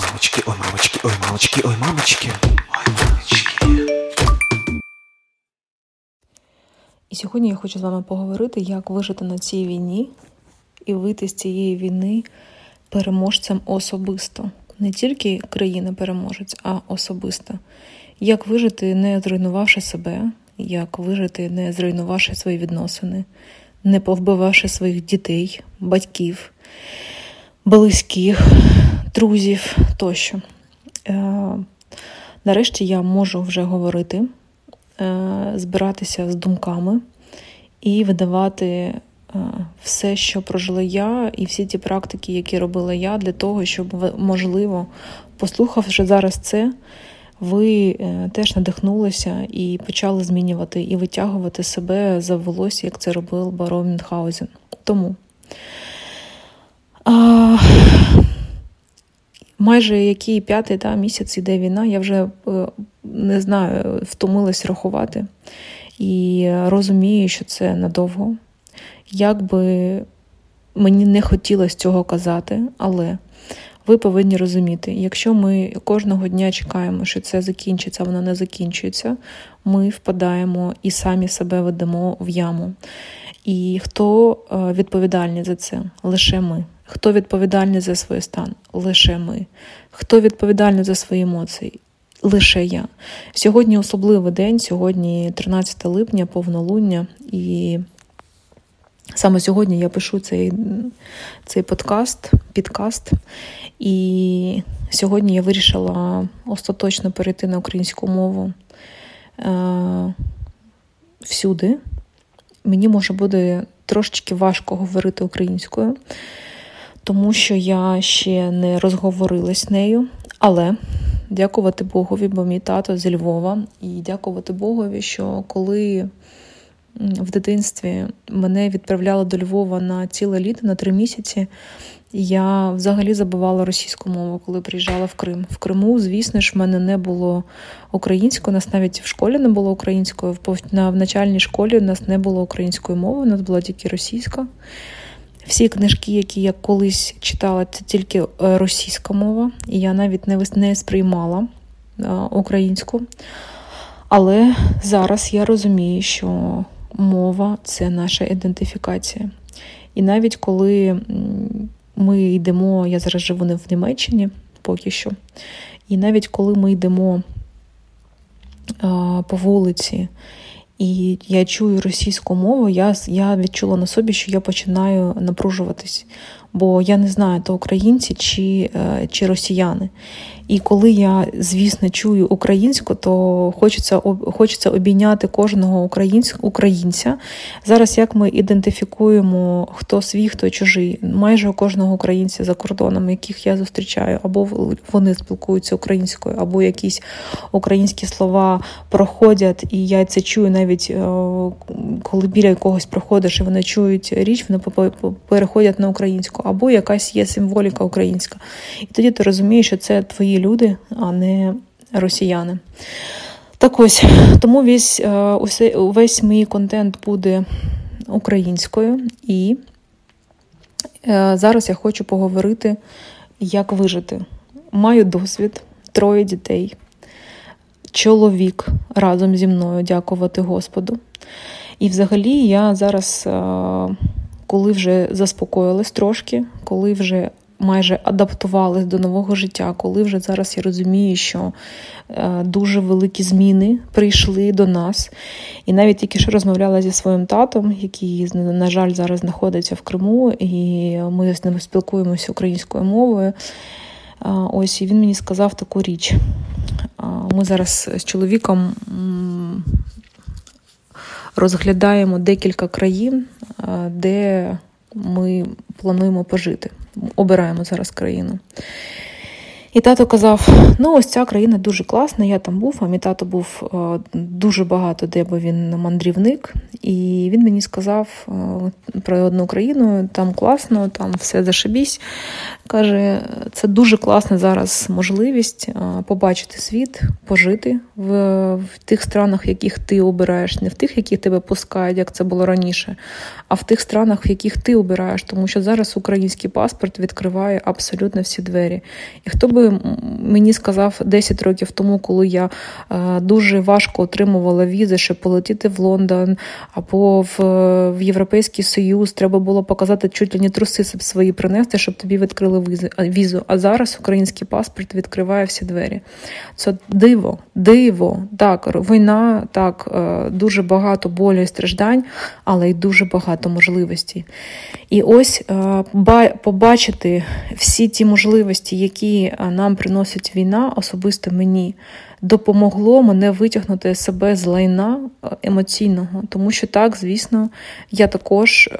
мамочки, ой, мамочки, ой, мамочки, ой, мамочки, ой, мамочки. І сьогодні я хочу з вами поговорити, як вижити на цій війні і вийти з цієї війни переможцем особисто. Не тільки країна-переможець, а особисто. Як вижити, не зруйнувавши себе, як вижити, не зруйнувавши свої відносини, не повбивавши своїх дітей, батьків, близьких, друзів тощо. Е, нарешті я можу вже говорити, е, збиратися з думками і видавати е, все, що прожила я, і всі ті практики, які робила я, для того, щоб можливо, послухавши зараз це, ви теж надихнулися і почали змінювати і витягувати себе за волосся, як це робив Барон Мюнхгаузен. Тому а, майже який п'ятий та, місяць іде війна, я вже е, не знаю, втомилась рахувати і розумію, що це надовго. Як би мені не хотілося цього казати, але ви повинні розуміти, якщо ми кожного дня чекаємо, що це закінчиться, воно не закінчується, ми впадаємо і самі себе ведемо в яму. І хто е, відповідальний за це? Лише ми. Хто відповідальний за свій стан? Лише ми. Хто відповідальний за свої емоції? Лише я. Сьогодні особливий день, сьогодні 13 липня, повнолуння, і саме сьогодні я пишу цей цей подкаст, підкаст. І сьогодні я вирішила остаточно перейти на українську мову е, всюди. Мені може буде трошечки важко говорити українською тому що я ще не розговорилась з нею. Але дякувати Богові, бо мій тато зі Львова, і дякувати Богові, що коли в дитинстві мене відправляли до Львова на ціле літо, на три місяці, я взагалі забувала російську мову, коли приїжджала в Крим. В Криму, звісно ж, в мене не було української, у нас навіть в школі не було української, в начальній школі у нас не було української мови, у нас була тільки російська. Всі книжки, які я колись читала, це тільки е, російська мова, і я навіть не не сприймала е, українську. Але зараз я розумію, що мова це наша ідентифікація. І навіть коли ми йдемо, я зараз живу не в Німеччині поки що, і навіть коли ми йдемо по вулиці і я чую російську мову, я я відчула на собі, що я починаю напружуватись, бо я не знаю, то українці чи, е, чи росіяни. І коли я, звісно, чую українську, то хочеться хочеться обійняти кожного українця. Зараз як ми ідентифікуємо, хто свій, хто чужий, майже у кожного українця за кордоном, яких я зустрічаю, або вони спілкуються українською, або якісь українські слова проходять, і я це чую навіть е, коли біля якогось проходиш, і вони чують річ, вони переходять на українську, або якась є символіка українська. І тоді ти розумієш, що це твої люди, а не росіяни. Так ось, тому весь, е, весь мій контент буде українською, і е, зараз я хочу поговорити, як вижити. Маю досвід, троє дітей, чоловік разом зі мною, дякувати Господу. І взагалі я зараз, е, коли вже заспокоїлась трошки, коли вже майже адаптувались до нового життя, коли вже зараз я розумію, що е, дуже великі зміни прийшли до нас. І навіть тільки що розмовляла зі своїм татом, який, на жаль, зараз знаходиться в Криму, і ми з ним спілкуємося українською мовою. Ось і він мені сказав таку річ. Ми зараз з чоловіком розглядаємо декілька країн, де ми плануємо пожити. Обираємо зараз країну. І тато казав: ну, ось ця країна дуже класна, я там був, а мій тато був е, дуже багато, де бо він мандрівник. І він мені сказав е, про одну країну, там класно, там все зашибісь. Каже, це дуже класна зараз можливість е, побачити світ, пожити в, в тих странах, в яких ти обираєш, не в тих, які тебе пускають, як це було раніше, а в тих странах, в яких ти обираєш, тому що зараз український паспорт відкриває абсолютно всі двері. І хто би би мені сказав 10 років тому, коли я е, дуже важко отримувала візи, щоб полетіти в Лондон або в, в Європейський Союз, треба було показати чуть ли не труси свої принести, щоб тобі відкрили візу. А зараз український паспорт відкриває всі двері. Це диво, диво. Так, війна, так, е, дуже багато болю і страждань, але й дуже багато можливостей. І ось е, побачити всі ті можливості, які нам приносить війна, особисто мені, допомогло мене витягнути себе з лайна е, емоційного. Тому що так, звісно, я також.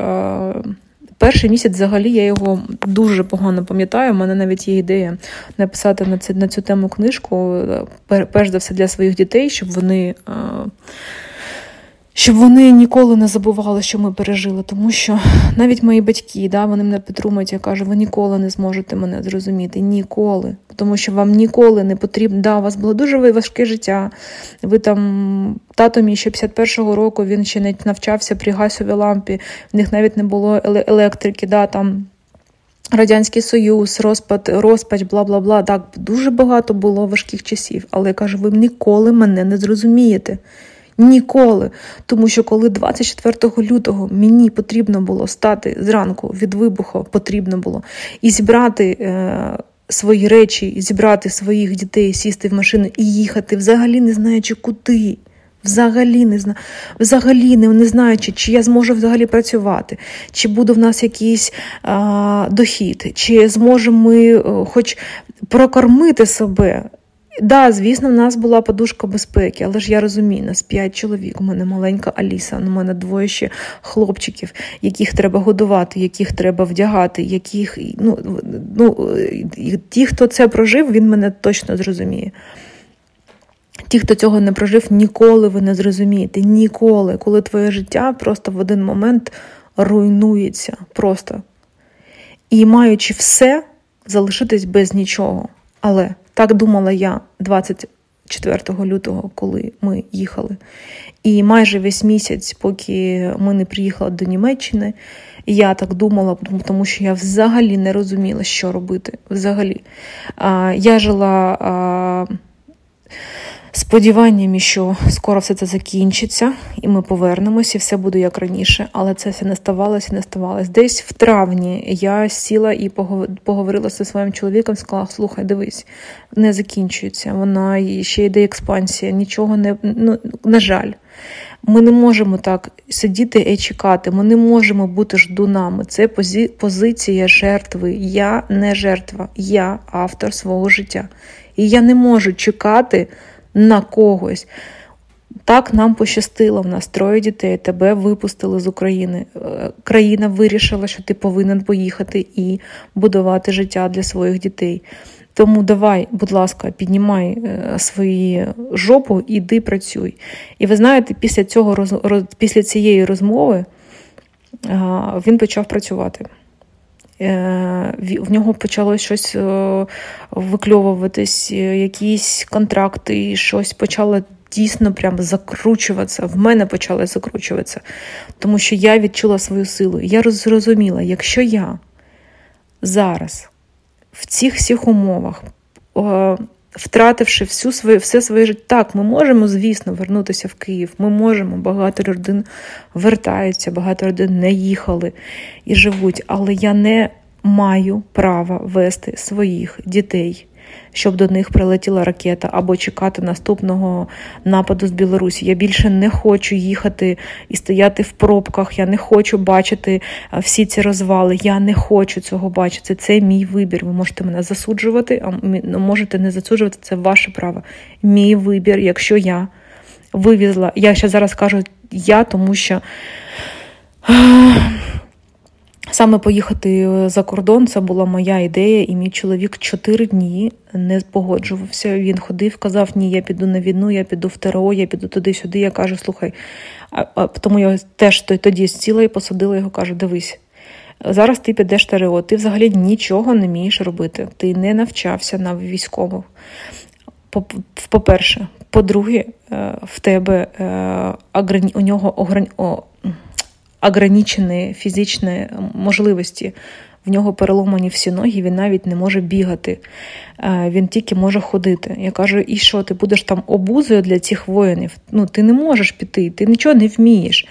Перший місяць взагалі я його дуже погано пам'ятаю. У мене навіть є ідея написати на цю, на цю тему книжку, перш за все для своїх дітей, щоб вони. Щоб вони ніколи не забували, що ми пережили, тому що навіть мої батьки, да, вони мене підтримують, я кажу, ви ніколи не зможете мене зрозуміти. Ніколи. Тому що вам ніколи не потрібно. Да, у вас було дуже важке життя. Ви там, тато мій ще 51-го року, він ще не навчався при гасовій лампі, в них навіть не було електрики. да, там. Радянський Союз, розпад, розпач, бла бла бла. Так, дуже багато було важких часів. Але я кажу, ви ніколи мене не зрозумієте. Ніколи. Тому що коли 24 лютого мені потрібно було стати зранку від вибуху, потрібно було і зібрати е, свої речі, зібрати своїх дітей, сісти в машину і їхати, взагалі не знаючи куди. Взагалі не знаю, взагалі не, не знаючи, чи я зможу взагалі працювати, чи буде в нас якийсь а, дохід, чи зможемо ми о, хоч прокормити себе. Да, звісно, в нас була подушка безпеки, але ж я розумію, нас п'ять чоловік. У мене маленька Аліса, у мене двоє ще хлопчиків, яких треба годувати, яких треба вдягати, яких ну, ну, ті, хто це прожив, він мене точно зрозуміє. Ті, хто цього не прожив, ніколи ви не зрозумієте. Ніколи, коли твоє життя просто в один момент руйнується. Просто. І маючи все, залишитись без нічого. Але. Так думала я 24 лютого, коли ми їхали. І майже весь місяць, поки ми не приїхали до Німеччини, я так думала, тому що я взагалі не розуміла, що робити. Взагалі. Я жила сподіваннями, що скоро все це закінчиться, і ми повернемося, і все буде як раніше. Але це все не ставалося, не ставалося. Десь в травні я сіла і поговорила зі своїм чоловіком, сказала: слухай, дивись, не закінчується. Вона ще йде експансія, нічого не ну, на жаль. Ми не можемо так сидіти і чекати, ми не можемо бути ждунами. Це позиція жертви. Я не жертва, я автор свого життя. І я не можу чекати на когось. Так нам пощастило, в нас троє дітей, тебе випустили з України. Е, країна вирішила, що ти повинен поїхати і будувати життя для своїх дітей. Тому давай, будь ласка, піднімай е, свої жопу і йди працюй. І ви знаєте, після цього після цієї розмови він почав працювати. Е, в нього почало щось е, викльовуватись, е, якісь контракти, і щось почало дійсно прям закручуватися. В мене почало закручуватися, тому що я відчула свою силу. Я зрозуміла, якщо я зараз в цих всіх умовах втративши всю свою, все своє життя. Так, ми можемо, звісно, вернутися в Київ. Ми можемо, багато родин вертаються, багато родин не їхали і живуть, але я не маю права вести своїх дітей щоб до них прилетіла ракета, або чекати наступного нападу з Білорусі. Я більше не хочу їхати і стояти в пробках. Я не хочу бачити всі ці розвали. Я не хочу цього бачити. Це мій вибір. Ви можете мене засуджувати, а ну, можете не засуджувати. Це ваше право. Мій вибір, якщо я вивізла. Я ще зараз кажу я, тому що. Саме поїхати е, за кордон це була моя ідея, і мій чоловік чотири дні не погоджувався. Він ходив, казав: Ні, я піду на війну, я піду в ТРО, я піду туди-сюди. Я кажу, слухай, а, а тому я теж тоді сіла і посадила його, кажу, дивись. Зараз ти підеш ТРО, ти взагалі нічого не вмієш робити. Ти не навчався на військових. По-перше, по-друге, е, в тебе е, у нього ограничені фізичні можливості В нього переломані всі ноги, він навіть не може бігати, е, він тільки може ходити. Я кажу, і що, ти будеш там обузою для цих воїнів? Ну, ти не можеш піти, ти нічого не вмієш.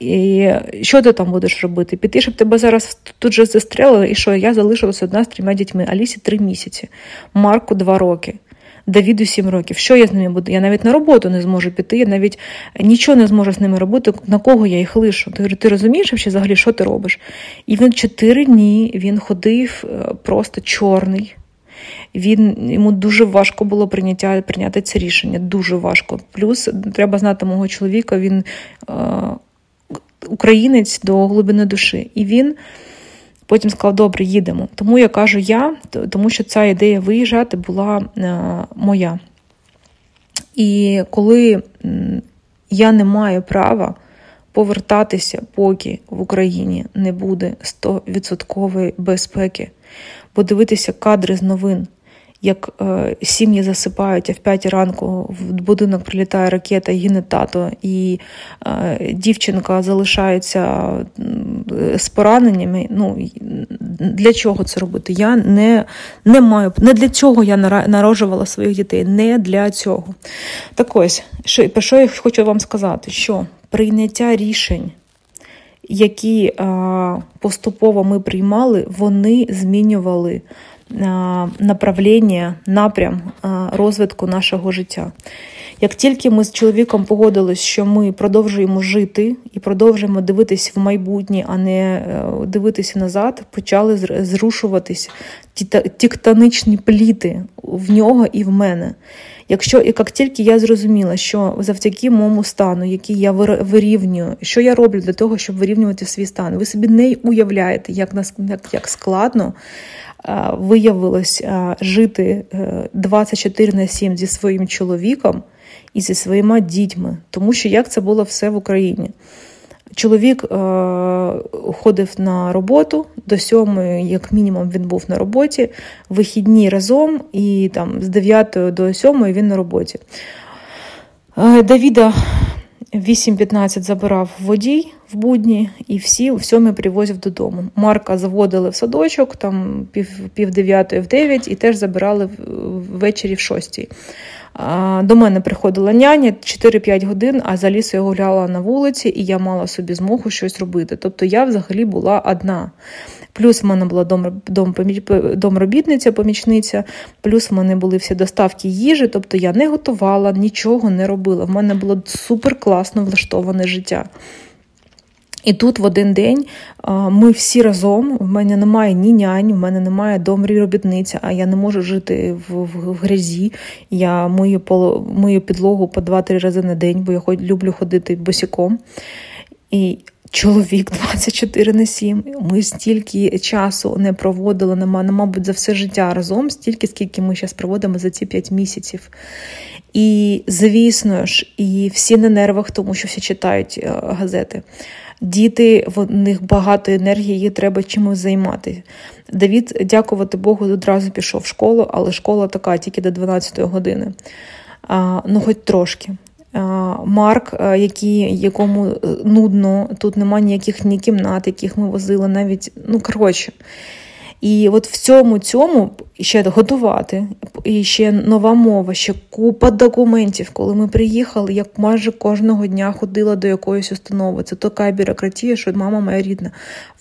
І що ти там будеш робити? Піти, щоб тебе зараз тут же застрелили, і що я залишилася одна з трьома дітьми, Алісі три місяці, Марку два роки. Давіду 7 років. Що я з ними буду? Я навіть на роботу не зможу піти, я навіть нічого не зможу з ними робити, на кого я їх лишу. Ти ти розумієш взагалі, що ти робиш? І він 4 дні він ходив е, просто чорний. Він Йому дуже важко було прийняття, прийняти це рішення. Дуже важко. Плюс треба знати мого чоловіка, він е, українець до глибини душі. І він. Потім сказав, добре, їдемо. Тому я кажу я, тому що ця ідея виїжджати була е, моя. І коли я не маю права повертатися, поки в Україні не буде 100% безпеки, подивитися кадри з новин як е, сім'ї засипають, а в п'ятій ранку в будинок прилітає ракета, гине тато, і е, дівчинка залишається з пораненнями. Ну, Для чого це робити? Я не не маю, не для цього я народжувала своїх дітей, не для цього. Так ось, що, про що я хочу вам сказати, що прийняття рішень. Які а, поступово ми приймали, вони змінювали направлення, напрям розвитку нашого життя. Як тільки ми з чоловіком погодились, що ми продовжуємо жити і продовжуємо дивитись в майбутнє, а не е, дивитися назад, почали зрушуватись тіктоничні пліти в нього і в мене. Якщо і як тільки я зрозуміла, що завдяки моєму стану, який я вирівнюю, що я роблю для того, щоб вирівнювати свій стан, ви собі не уявляєте, як як, як складно виявилось жити 24 е, на 7 зі своїм чоловіком і зі своїми дітьми, тому що як це було все в Україні. Чоловік е, ходив на роботу до сьомої, як мінімум, він був на роботі, вихідні разом, і там з 9 до 7 він на роботі. Е, Давіда 8.15 забирав водій в будні, і всі в сьомій привозив додому. Марка заводили в садочок, там пів пів дев'ятої в дев'ять, і теж забирали ввечері в шостій. До мене приходила няня 4-5 годин, а за лісою я гуляла на вулиці, і я мала собі змогу щось робити. Тобто я взагалі була одна. Плюс в мене була дом, дом, домробітниця, помічниця, плюс в мене були всі доставки їжі, тобто я не готувала, нічого не робила. В мене було супер класно влаштоване життя. І тут в один день ми всі разом, в мене немає ні нянь, в мене немає домрі робітниця, а я не можу жити в, в, в грязі. Я мию, мию підлогу по 2-3 рази на день, бо я люблю ходити босіком. І чоловік 24 на 7. Ми стільки часу не проводили, нема, мабуть, за все життя разом, стільки, скільки ми зараз проводимо за ці 5 місяців. І, звісно ж, і всі на нервах, тому що всі читають е, газети. Діти, в них багато енергії, їй треба чимось займатися. Давід, дякувати Богу, одразу пішов в школу, але школа така тільки до 12 години. А, Ну, хоч трошки. Марк, який, якому е, нудно, тут немає ніяких ні кімнат, яких ми возили навіть, ну коротше. І от в цьому цьому ще готувати, і ще нова мова, ще купа документів. Коли ми приїхали, як майже кожного дня ходила до якоїсь установи. Це така бюрократія, що мама моя рідна.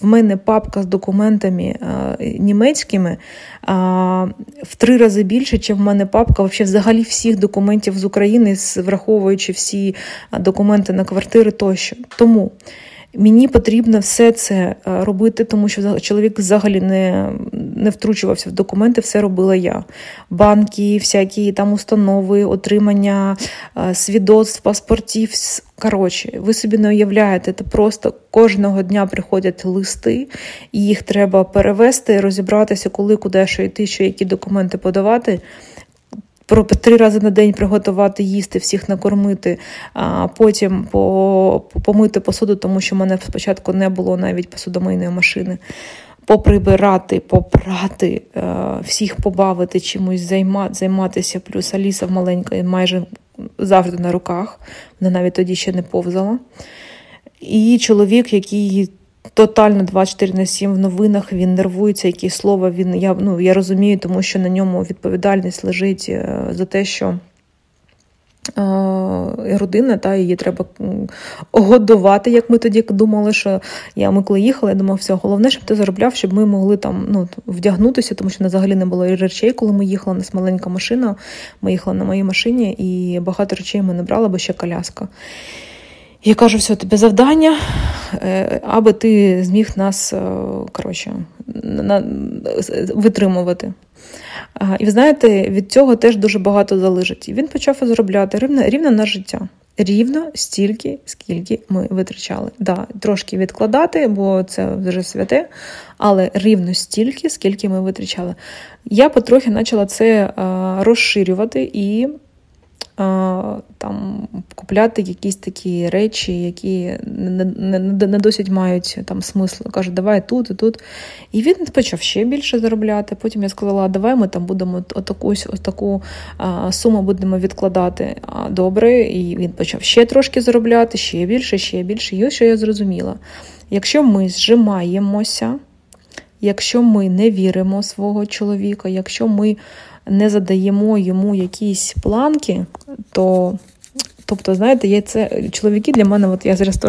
В мене папка з документами а, німецькими а, в три рази більше, ніж в мене папка взагалі всіх документів з України, враховуючи всі документи на квартири тощо. Тому. Мені потрібно все це е, робити, тому що чоловік взагалі не не втручувався в документи, все робила я. Банки, всякі там установи, отримання е, свідоцтв, паспортів. Коротше, ви собі не уявляєте, це просто кожного дня приходять листи, і їх треба перевести, розібратися, коли, куди що йти, що які документи подавати про три рази на день приготувати їсти, всіх накормити, а потім помити посуду, тому що в мене спочатку не було навіть посудомийної машини. Поприбирати, попрати, е, всіх побавити, чимось займатися. Плюс Аліса маленька майже завжди на руках, вона навіть тоді ще не повзала. І чоловік, який тотально 24 на 7 в новинах, він нервується, якісь слова він я ну, я розумію, тому що на ньому відповідальність лежить е, за те, що. Родина, та її треба годувати, як ми тоді думали, що я ми коли їхали, я думав, все, головне, щоб ти заробляв, щоб ми могли там ну, вдягнутися, тому що взагалі не було речей, коли ми їхали. У нас маленька машина, ми їхали на моїй машині, і багато речей ми не брали, бо ще коляска. Я кажу, все, тобі завдання, е, аби ти зміг нас е, коротше, витримувати. І ви знаєте, від цього теж дуже багато залежить. І Він почав заробляти рівно, рівно на життя. Рівно стільки, скільки ми витрачали. Да, Трошки відкладати, бо це вже святе, але рівно стільки, скільки ми витрачали. Я потрохи почала це розширювати і там купляти якісь такі речі, які не не, не досить мають там смисл. Каже, давай тут і тут. І він почав ще більше заробляти. Потім я сказала, давай ми там будемо отаку, ось таку а, суму будемо відкладати. Добре, і він почав ще трошки заробляти, ще більше, ще більше. І ось що я зрозуміла. Якщо ми зжимаємося, якщо ми не віримо свого чоловіка, якщо ми не задаємо йому якісь планки, то. Тобто, знаєте, є це чоловіки для мене, от я зараз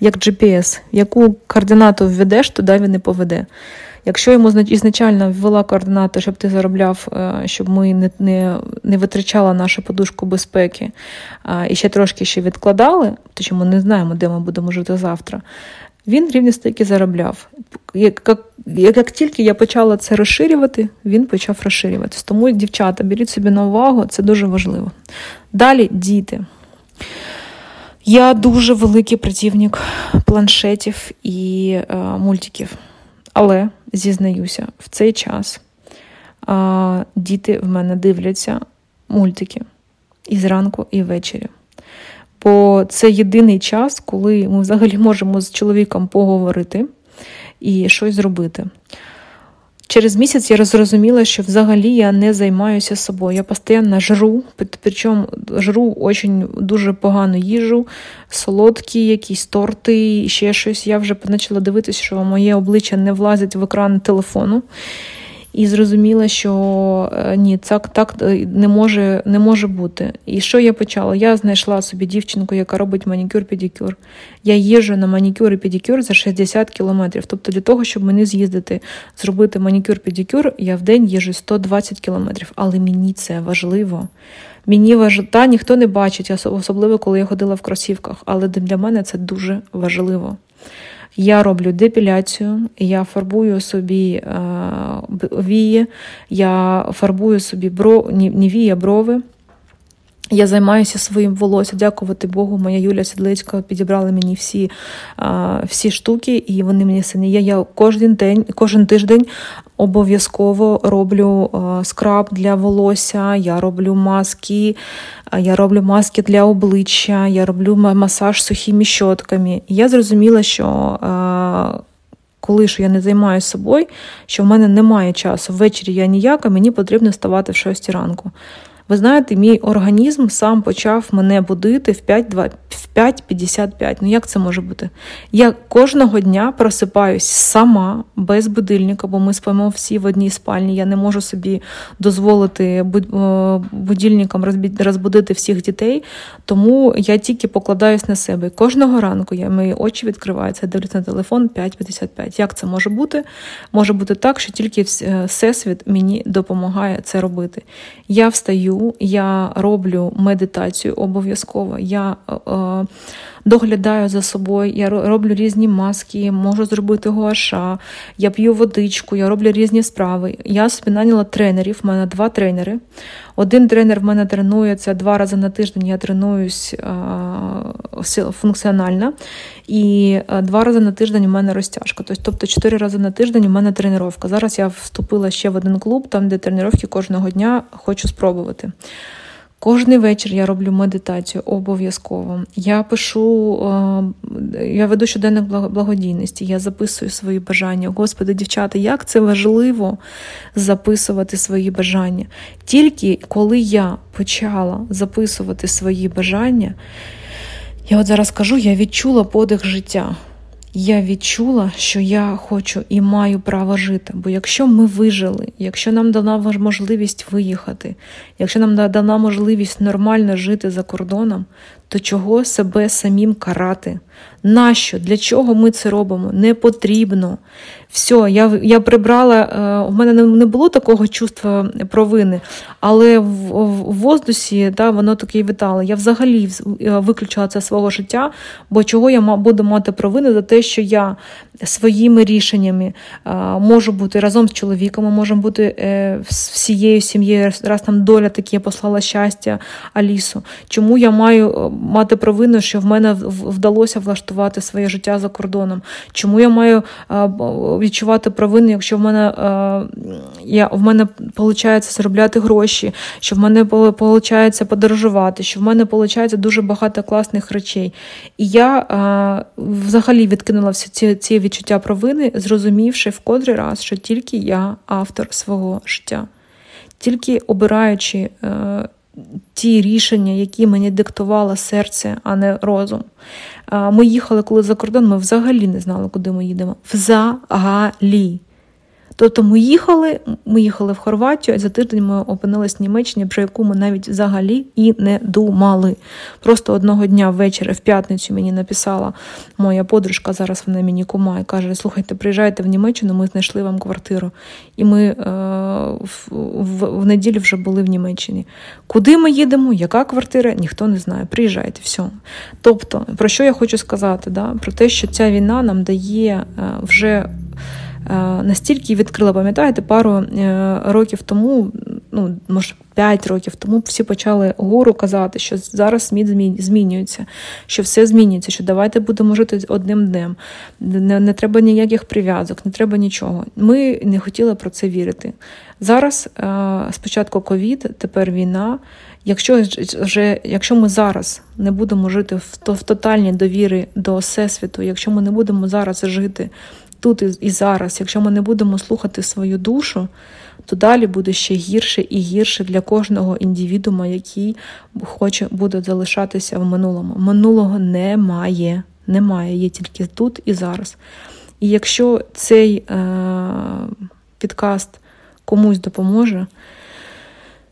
як GPS, яку координату введеш, туди він не поведе. Якщо йому ізначально ввела координату, щоб ти заробляв, е, щоб ми не не, не витрачали нашу подушку безпеки і ще трошки ще відкладали, то що ми не знаємо, де ми будемо жити завтра. Він рівні стільки заробляв. Як, як, як тільки я почала це розширювати, він почав розширюватися. Тому, дівчата, беріть собі на увагу, це дуже важливо. Далі діти. Я дуже великий працівник планшетів і е, мультиків. Але зізнаюся, в цей час е, діти в мене дивляться мультики і зранку, і ввечері бо це єдиний час, коли ми взагалі можемо з чоловіком поговорити і щось зробити. Через місяць я зрозуміла, що взагалі я не займаюся собою. Я постійно жру, причому жру очень дуже погану їжу, солодкі, якісь торти, ще щось. Я вже почала дивитися, що моє обличчя не влазить в екран телефону і зрозуміла, що е, ні, так так е, не може не може бути. І що я почала? Я знайшла собі дівчинку, яка робить манікюр-педикюр. Я їжджу на манікюр і педикюр за 60 кілометрів. Тобто для того, щоб мені з'їздити, зробити манікюр-педикюр, я в день їжджу 120 кілометрів. Але мені це важливо. Мені важливо, та ніхто не бачить, особливо коли я ходила в кросівках, але для мене це дуже важливо. Я роблю депіляцію, я фарбую собі е, вії, я фарбую собі бро, не вії, а брови. Я займаюся своїм волоссям. Дякувати Богу, моя Юля Сідлицька підібрала мені всі а, всі штуки, і вони мені сині. Я я кожен день, кожен тиждень обов'язково роблю скраб для волосся, я роблю маски, я роблю маски для обличчя, я роблю масаж сухими щотками. Я зрозуміла, що. Коли ж я не займаюся собою, що в мене немає часу. Ввечері я ніяка, мені потрібно вставати в 6 ранку. Ви знаєте, мій організм сам почав мене будити в 5.55. Ну як це може бути? Я кожного дня просипаюсь сама без будильника, бо ми спимо всі в одній спальні. Я не можу собі дозволити е, будильникам розбудити всіх дітей, тому я тільки покладаюсь на себе. Кожного ранку я мої очі відкриваються, я на телефон 5.55. Як це може бути? Може бути так, що тільки е, всесвіт мені допомагає це робити. Я встаю я роблю медитацію обов'язково. Я е, е, доглядаю за собою, я роблю різні маски, можу зробити гуаша, я п'ю водичку, я роблю різні справи. Я собі наняла тренерів, в мене два тренери. Один тренер в мене тренується два рази на тиждень, я тренуюсь функціонально, і е, два рази на тиждень у мене розтяжка. Тобто чотири рази на тиждень у мене тренування. Зараз я вступила ще в один клуб, там де тренування кожного дня хочу спробувати. Кожний вечір я роблю медитацію обов'язково. Я пишу, е, я веду щоденник благодійності, я записую свої бажання. Господи, дівчата, як це важливо записувати свої бажання. Тільки коли я почала записувати свої бажання, я от зараз кажу, я відчула подих життя. Я відчула, що я хочу і маю право жити. Бо якщо ми вижили, якщо нам дана можливість виїхати, якщо нам дана можливість нормально жити за кордоном, то чого себе самим карати? Нащо? Для чого ми це робимо? Не потрібно. Все, я я прибрала, е, у мене не було такого чувства провини, але в, в воздусі да, воно таке вітало. Я взагалі е, виключила це свого життя, бо чого я буду мати провини за те, що я своїми рішеннями е, можу бути разом з чоловіком, ми можемо бути всією сім'єю, раз там доля таке послала щастя Алісу. Чому я маю мати провину, що в мене вдалося влаштувати своє життя за кордоном? Чому я маю відчувати провину, якщо в мене я, в мене виходить заробляти гроші, що в мене виходить подорожувати, що в мене виходить дуже багато класних речей. І я взагалі відкинула всі ці, ці відчуття провини, зрозумівши в котрий раз, що тільки я автор свого життя. Тільки обираючи е, ті рішення, які мені диктувало серце, а не розум. Ми їхали коли за кордон, ми взагалі не знали, куди ми їдемо. Взагалі. Тобто ми їхали, ми їхали в Хорватію, а за тиждень ми опинилися в Німеччині, про яку ми навіть взагалі і не думали. Просто одного дня ввечері, в п'ятницю, мені написала моя подружка, зараз вона мені кума, каже: Слухайте, приїжджайте в Німеччину, ми знайшли вам квартиру. І ми е, в, в, в неділю вже були в Німеччині. Куди ми їдемо? Яка квартира? Ніхто не знає. Приїжджайте, все. Тобто, про що я хочу сказати? Да? Про те, що ця війна нам дає е, вже. Е, настільки відкрила, пам'ятаєте, пару е, років тому, ну може 5 років тому, всі почали гору казати, що зараз світ змінюється, що все змінюється, що давайте будемо жити одним днем. Не, не треба ніяких прив'язок, не треба нічого. Ми не хотіли про це вірити. Зараз е, спочатку ковід, тепер війна. Якщо вже, якщо ми зараз не будемо жити в, в тотальній довірі до всесвіту, якщо ми не будемо зараз жити тут і зараз, якщо ми не будемо слухати свою душу, то далі буде ще гірше і гірше для кожного індивідума, який хоче буде залишатися в минулому. Минулого немає, немає, є тільки тут і зараз. І якщо цей е, підкаст комусь допоможе.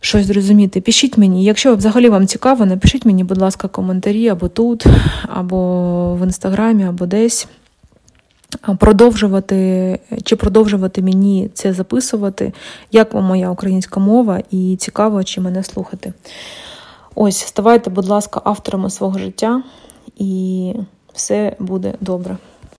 Щось зрозуміти, пишіть мені. Якщо взагалі вам цікаво, напишіть мені, будь ласка, коментарі або тут, або в інстаграмі, або десь продовжувати чи продовжувати мені це записувати, як вам моя українська мова, і цікаво, чи мене слухати. Ось, ставайте, будь ласка, авторами свого життя, і все буде добре.